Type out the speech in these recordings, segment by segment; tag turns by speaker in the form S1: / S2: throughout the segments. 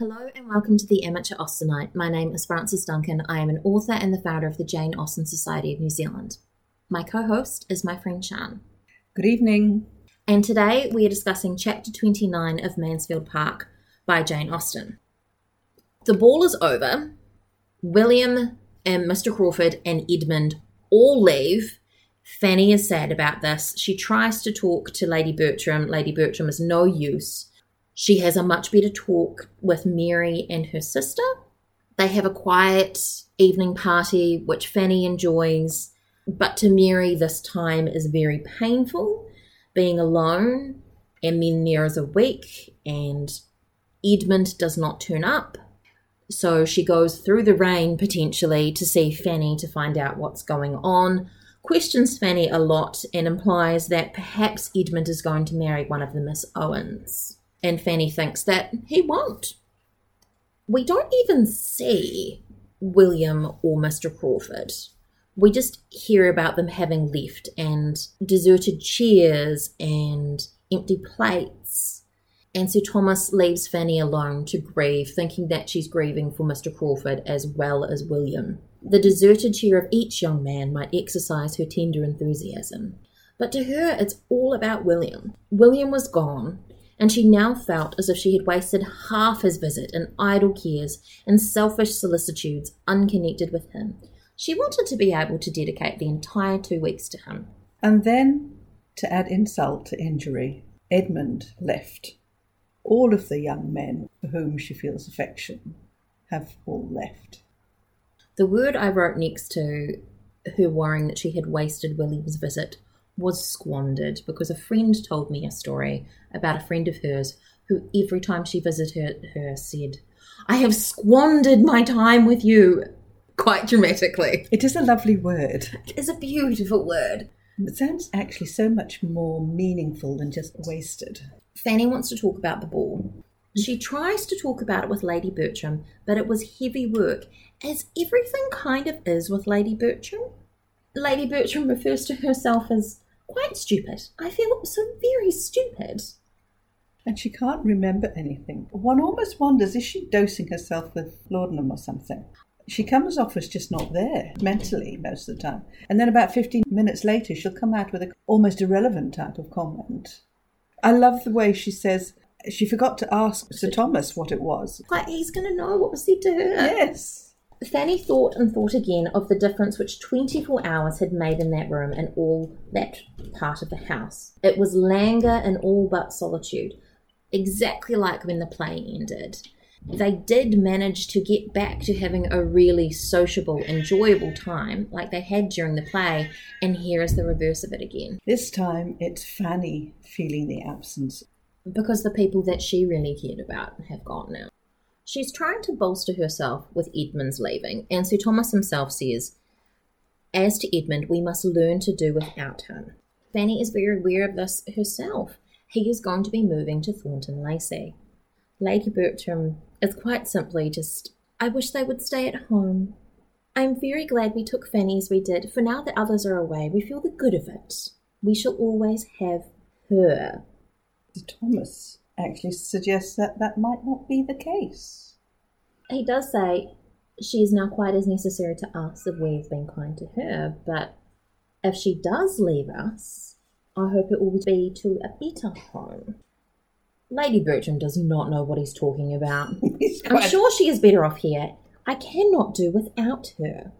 S1: Hello and welcome to the Amateur Austenite. My name is Frances Duncan. I am an author and the founder of the Jane Austen Society of New Zealand. My co host is my friend Shan.
S2: Good evening.
S1: And today we are discussing chapter 29 of Mansfield Park by Jane Austen. The ball is over. William and Mr. Crawford and Edmund all leave. Fanny is sad about this. She tries to talk to Lady Bertram. Lady Bertram is no use. She has a much better talk with Mary and her sister. They have a quiet evening party, which Fanny enjoys. But to Mary, this time is very painful, being alone. And then there is a week, and Edmund does not turn up. So she goes through the rain potentially to see Fanny to find out what's going on. Questions Fanny a lot and implies that perhaps Edmund is going to marry one of the Miss Owens. And Fanny thinks that he won't. We don't even see William or Mr. Crawford. We just hear about them having left and deserted chairs and empty plates and Sir Thomas leaves Fanny alone to grieve, thinking that she's grieving for Mr. Crawford as well as William. The deserted chair of each young man might exercise her tender enthusiasm. But to her, it's all about William. William was gone, and she now felt as if she had wasted half his visit in idle cares and selfish solicitudes unconnected with him. She wanted to be able to dedicate the entire two weeks to him.
S2: And then, to add insult to injury, Edmund left all of the young men for whom she feels affection have all left.
S1: The word I wrote next to her worrying that she had wasted William's visit was squandered because a friend told me a story about a friend of hers who, every time she visited her, said, I have squandered my time with you. Quite dramatically.
S2: It is a lovely word.
S1: It is a beautiful word.
S2: It sounds actually so much more meaningful than just wasted.
S1: Fanny wants to talk about the ball. She tries to talk about it with Lady Bertram, but it was heavy work, as everything kind of is with Lady Bertram. Lady Bertram refers to herself as quite stupid. I feel so very stupid.
S2: And she can't remember anything. One almost wonders is she dosing herself with laudanum or something? She comes off as just not there mentally most of the time. And then about 15 minutes later, she'll come out with an almost irrelevant type of comment. I love the way she says she forgot to ask Sir Thomas what it was.
S1: Like he's going to know what was said to her.
S2: Yes.
S1: Fanny thought and thought again of the difference which 24 hours had made in that room and all that part of the house. It was languor and all but solitude, exactly like when the play ended they did manage to get back to having a really sociable, enjoyable time like they had during the play, and here is the reverse of it again.
S2: This time it's Fanny feeling the absence.
S1: Because the people that she really cared about have gone now. She's trying to bolster herself with Edmund's leaving, and Sir Thomas himself says, As to Edmund, we must learn to do without him. Fanny is very aware of this herself. He is going to be moving to Thornton Lacey. Lady Bertram is quite simply just, I wish they would stay at home. I'm very glad we took Fanny as we did, for now that others are away, we feel the good of it. We shall always have her.
S2: Sir Thomas actually suggests that that might not be the case.
S1: He does say she is now quite as necessary to us if we have been kind to her, but if she does leave us, I hope it will be to a better home. Lady Bertram does not know what he's talking about. I'm sure she is better off here. I cannot do without her.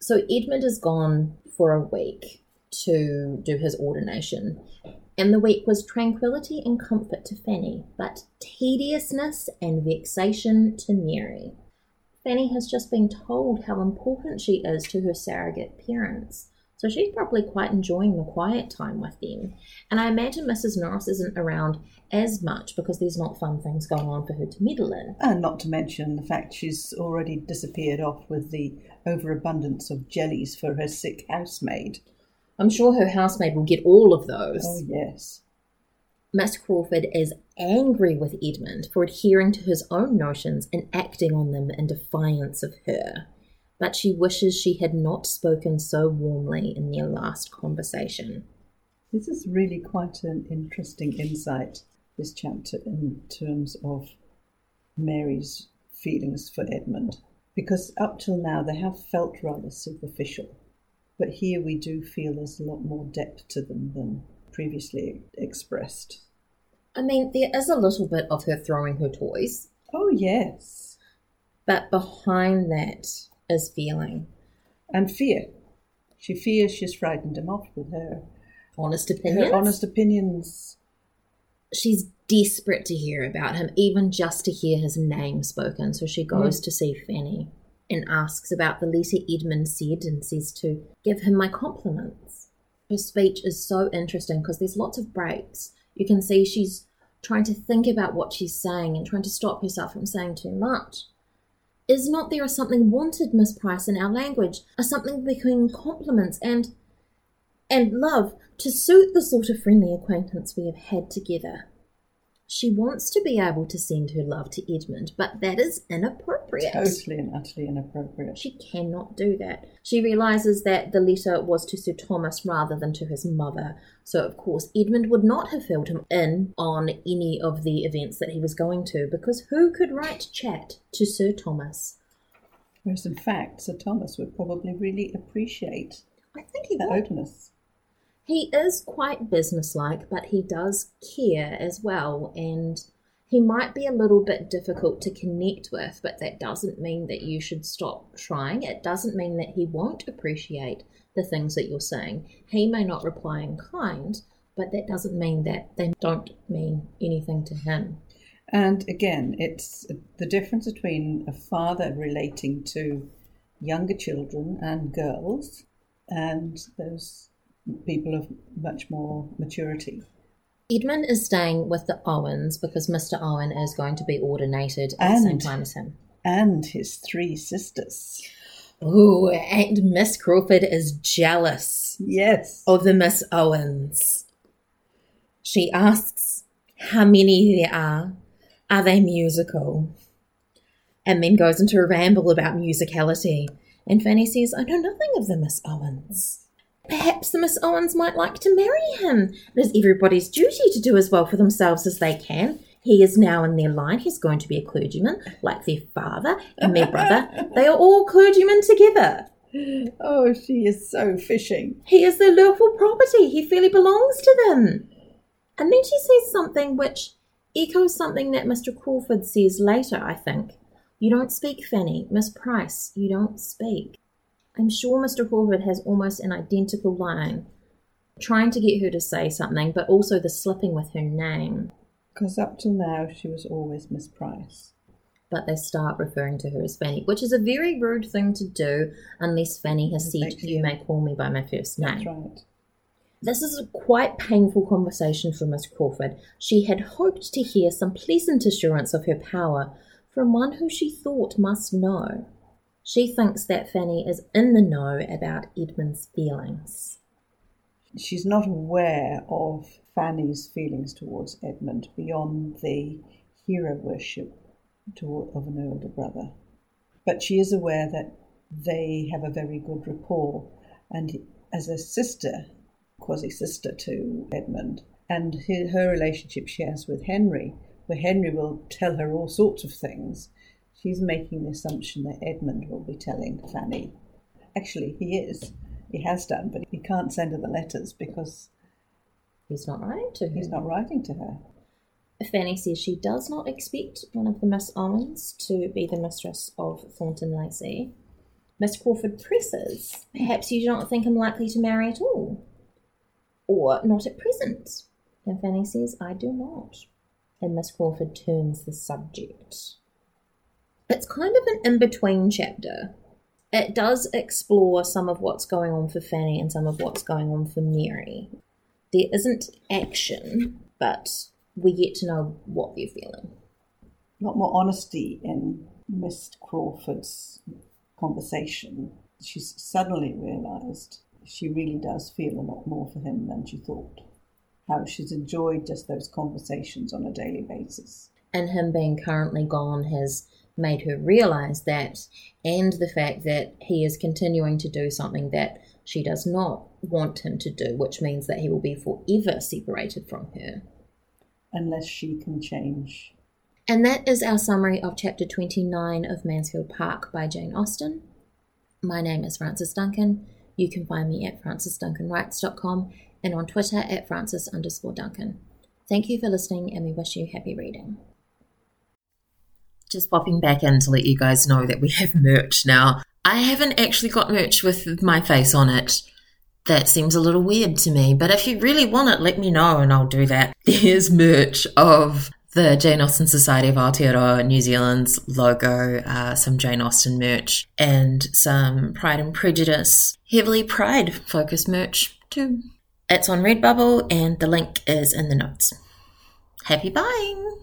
S1: So Edmund is gone for a week to do his ordination. And the week was tranquility and comfort to Fanny, but tediousness and vexation to Mary. Fanny has just been told how important she is to her surrogate parents. So she's probably quite enjoying the quiet time with them. And I imagine Mrs. Norris isn't around as much because there's not fun things going on for her to meddle in.
S2: And not to mention the fact she's already disappeared off with the overabundance of jellies for her sick housemaid.
S1: I'm sure her housemaid will get all of those.
S2: Oh, yes.
S1: Miss Crawford is angry with Edmund for adhering to his own notions and acting on them in defiance of her, but she wishes she had not spoken so warmly in their last conversation.
S2: This is really quite an interesting insight this chapter in terms of Mary's feelings for Edmund because up till now they have felt rather superficial. But here we do feel there's a lot more depth to them than previously expressed.
S1: I mean, there is a little bit of her throwing her toys,
S2: Oh, yes.
S1: but behind that is feeling.
S2: And fear. She fears she's frightened him off with her,
S1: Honest opinions.
S2: her honest opinions.
S1: She's desperate to hear about him, even just to hear his name spoken. So she goes mm. to see Fanny and asks about the letter Edmund said and says to give him my compliments. Her speech is so interesting because there's lots of breaks. You can see she's trying to think about what she's saying and trying to stop herself from saying too much. Is not there a something wanted, Miss Price, in our language? A something between compliments and and love to suit the sort of friendly acquaintance we have had together. She wants to be able to send her love to Edmund, but that is inappropriate.
S2: Totally and utterly inappropriate.
S1: She cannot do that. She realizes that the letter was to Sir Thomas rather than to his mother. So, of course, Edmund would not have filled him in on any of the events that he was going to, because who could write chat to Sir Thomas?
S2: Whereas, in fact, Sir Thomas would probably really appreciate
S1: I think he
S2: the
S1: would.
S2: openness.
S1: He is quite businesslike, but he does care as well, and he might be a little bit difficult to connect with, but that doesn't mean that you should stop trying. It doesn't mean that he won't appreciate the things that you're saying. He may not reply in kind, but that doesn't mean that they don't mean anything to him.
S2: And again, it's the difference between a father relating to younger children and girls and those people of much more maturity.
S1: Edmund is staying with the Owens because Mr. Owen is going to be ordinated at the same
S2: And-
S1: time as him.
S2: And his three sisters.
S1: Ooh, and Miss Crawford is jealous
S2: Yes.
S1: of the Miss Owens. She asks how many there are. Are they musical? And then goes into a ramble about musicality. And Fanny says, I know nothing of the Miss Owens. Perhaps the Miss Owens might like to marry him. It is everybody's duty to do as well for themselves as they can. He is now in their line. He's going to be a clergyman, like their father and their brother. They are all clergymen together.
S2: Oh, she is so fishing.
S1: He is their lawful property. He fairly belongs to them. And then she says something which echoes something that Mr. Crawford says later, I think. You don't speak, Fanny. Miss Price, you don't speak. I'm sure Mr. Crawford has almost an identical line, trying to get her to say something, but also the slipping with her name.
S2: Because up till now, she was always Miss Price.
S1: But they start referring to her as Fanny, which is a very rude thing to do unless Fanny has said, You
S2: you.
S1: may call me by my first name.
S2: That's right.
S1: This is a quite painful conversation for Miss Crawford. She had hoped to hear some pleasant assurance of her power from one who she thought must know. She thinks that Fanny is in the know about Edmund's feelings.
S2: She's not aware of Fanny's feelings towards Edmund beyond the hero worship of an older brother. But she is aware that they have a very good rapport, and as a sister, quasi sister to Edmund, and her, relationship she has with Henry, where Henry will tell her all sorts of things, she's making the assumption that Edmund will be telling Fanny. Actually, he is. He has done, but he can't send her the letters because
S1: He's not writing to her.
S2: he's not writing to her.
S1: Fanny says she does not expect one of the Miss Owens to be the mistress of Thornton Lacey. Miss Crawford presses. Perhaps you do not think him likely to marry at all. Or not at present. And Fanny says, I do not. And Miss Crawford turns the subject. It's kind of an in between chapter. It does explore some of what's going on for Fanny and some of what's going on for Mary. There isn't action, but we get to know what they're feeling.
S2: A lot more honesty in Miss Crawford's conversation. She's suddenly realised she really does feel a lot more for him than she thought. How she's enjoyed just those conversations on a daily basis.
S1: And him being currently gone has made her realize that, and the fact that he is continuing to do something that she does not want him to do, which means that he will be forever separated from her.
S2: Unless she can change.
S1: And that is our summary of chapter 29 of Mansfield Park by Jane Austen. My name is Frances Duncan. You can find me at francesduncanwrites.com and on Twitter at frances underscore duncan. Thank you for listening and we wish you happy reading. Just popping back in to let you guys know that we have merch now. I haven't actually got merch with my face on it. That seems a little weird to me, but if you really want it, let me know and I'll do that. There's merch of the Jane Austen Society of Aotearoa New Zealand's logo, uh, some Jane Austen merch, and some Pride and Prejudice, heavily Pride focused merch too. It's on Redbubble and the link is in the notes. Happy buying!